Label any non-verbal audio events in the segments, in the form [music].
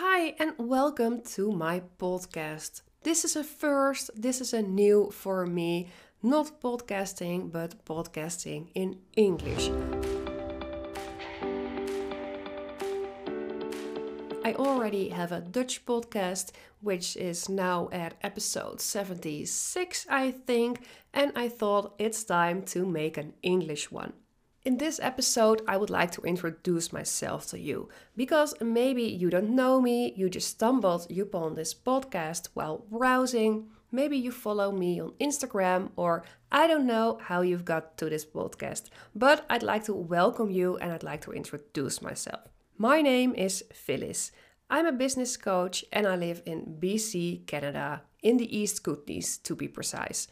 Hi, and welcome to my podcast. This is a first, this is a new for me, not podcasting, but podcasting in English. I already have a Dutch podcast, which is now at episode 76, I think, and I thought it's time to make an English one. In this episode, I would like to introduce myself to you because maybe you don't know me, you just stumbled upon this podcast while browsing. Maybe you follow me on Instagram, or I don't know how you've got to this podcast, but I'd like to welcome you and I'd like to introduce myself. My name is Phyllis. I'm a business coach and I live in BC, Canada, in the East Kootenays to be precise.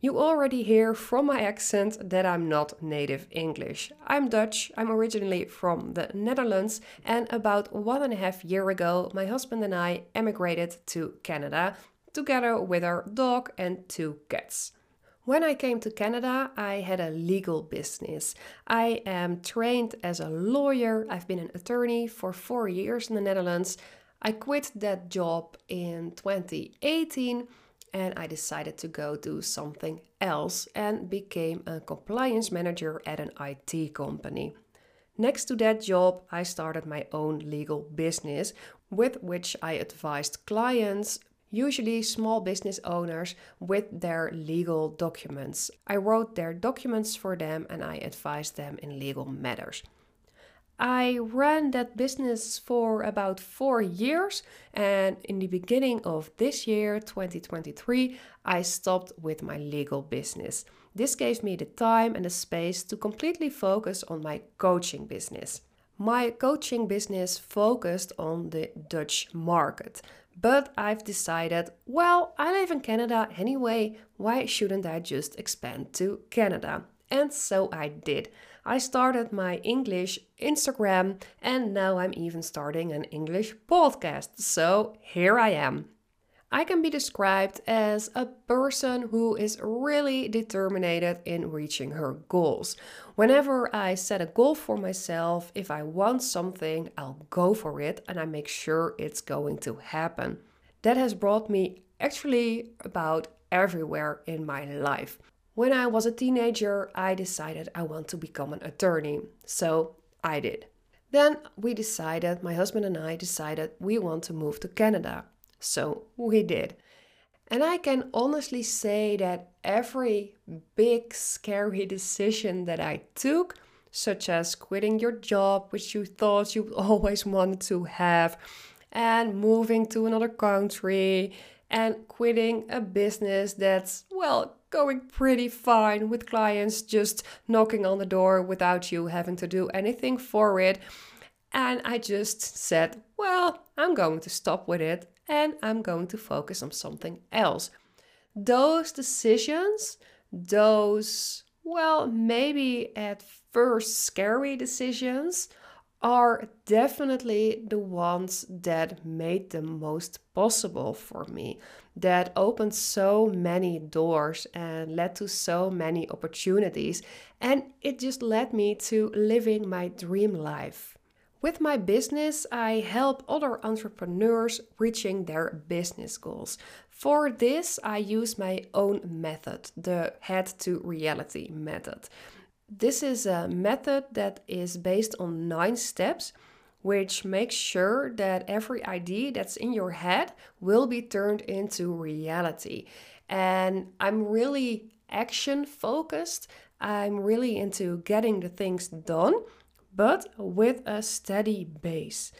You already hear from my accent that I'm not native English. I'm Dutch, I'm originally from the Netherlands, and about one and a half year ago, my husband and I emigrated to Canada together with our dog and two cats. When I came to Canada, I had a legal business. I am trained as a lawyer, I've been an attorney for four years in the Netherlands. I quit that job in 2018 and I decided to go do something else and became a compliance manager at an IT company. Next to that job, I started my own legal business with which I advised clients, usually small business owners, with their legal documents. I wrote their documents for them and I advised them in legal matters. I ran that business for about four years, and in the beginning of this year, 2023, I stopped with my legal business. This gave me the time and the space to completely focus on my coaching business. My coaching business focused on the Dutch market, but I've decided, well, I live in Canada anyway, why shouldn't I just expand to Canada? And so I did. I started my English Instagram and now I'm even starting an English podcast. So here I am. I can be described as a person who is really determined in reaching her goals. Whenever I set a goal for myself, if I want something, I'll go for it and I make sure it's going to happen. That has brought me actually about everywhere in my life. When I was a teenager, I decided I want to become an attorney. So I did. Then we decided, my husband and I decided we want to move to Canada. So we did. And I can honestly say that every big, scary decision that I took, such as quitting your job, which you thought you always wanted to have, and moving to another country, and quitting a business that's, well, going pretty fine with clients just knocking on the door without you having to do anything for it. And I just said, well, I'm going to stop with it and I'm going to focus on something else. Those decisions, those, well, maybe at first scary decisions, are definitely the ones that made the most possible for me, that opened so many doors and led to so many opportunities. And it just led me to living my dream life. With my business, I help other entrepreneurs reaching their business goals. For this, I use my own method, the head to reality method. This is a method that is based on nine steps, which makes sure that every idea that's in your head will be turned into reality. And I'm really action focused. I'm really into getting the things done, but with a steady base.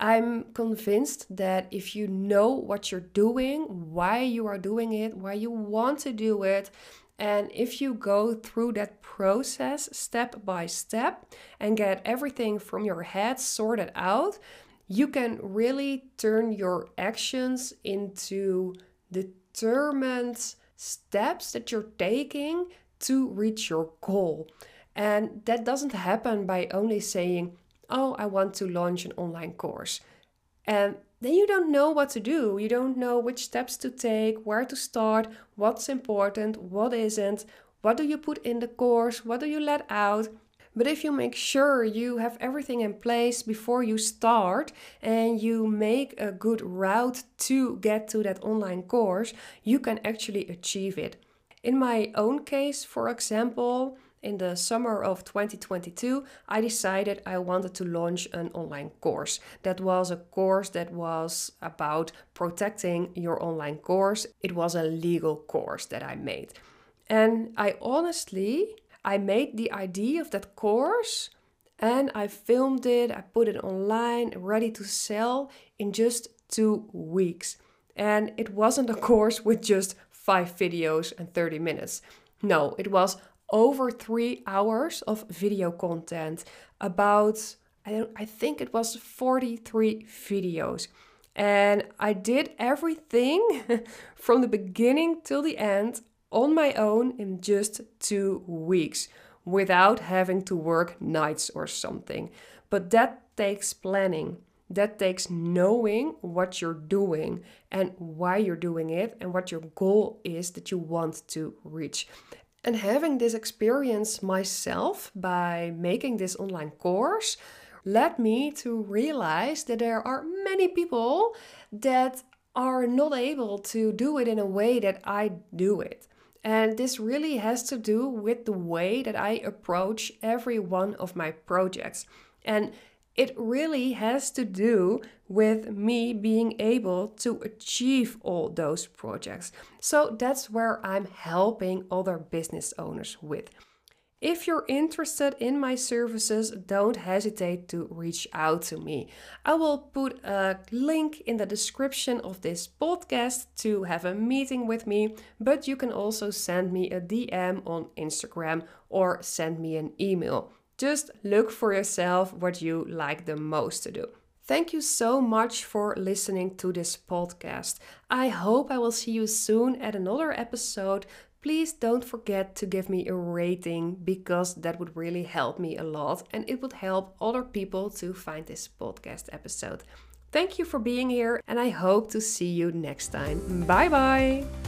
I'm convinced that if you know what you're doing, why you are doing it, why you want to do it, and if you go through that process step by step and get everything from your head sorted out, you can really turn your actions into determined steps that you're taking to reach your goal. And that doesn't happen by only saying, Oh, I want to launch an online course. And then you don't know what to do. You don't know which steps to take, where to start, what's important, what isn't, what do you put in the course, what do you let out. But if you make sure you have everything in place before you start and you make a good route to get to that online course, you can actually achieve it. In my own case, for example, in the summer of 2022, I decided I wanted to launch an online course. That was a course that was about protecting your online course. It was a legal course that I made. And I honestly I made the idea of that course and I filmed it, I put it online, ready to sell in just two weeks. And it wasn't a course with just five videos and 30 minutes. No, it was over three hours of video content about, I, don't, I think it was 43 videos. And I did everything [laughs] from the beginning till the end on my own in just two weeks without having to work nights or something. But that takes planning. That takes knowing what you're doing and why you're doing it and what your goal is that you want to reach. And having this experience myself by making this online course led me to realize that there are many people that are not able to do it in a way that I do it. And this really has to do with the way that I approach every one of my projects. And it really has to do with me being able to achieve all those projects. So that's where I'm helping other business owners with. If you're interested in my services, don't hesitate to reach out to me. I will put a link in the description of this podcast to have a meeting with me, but you can also send me a DM on Instagram or send me an email. Just look for yourself what you like the most to do. Thank you so much for listening to this podcast. I hope I will see you soon at another episode please don't forget to give me a rating because that would really help me a lot and it would help other people to find this podcast episode. Thank you for being here and I hope to see you next time. Bye bye.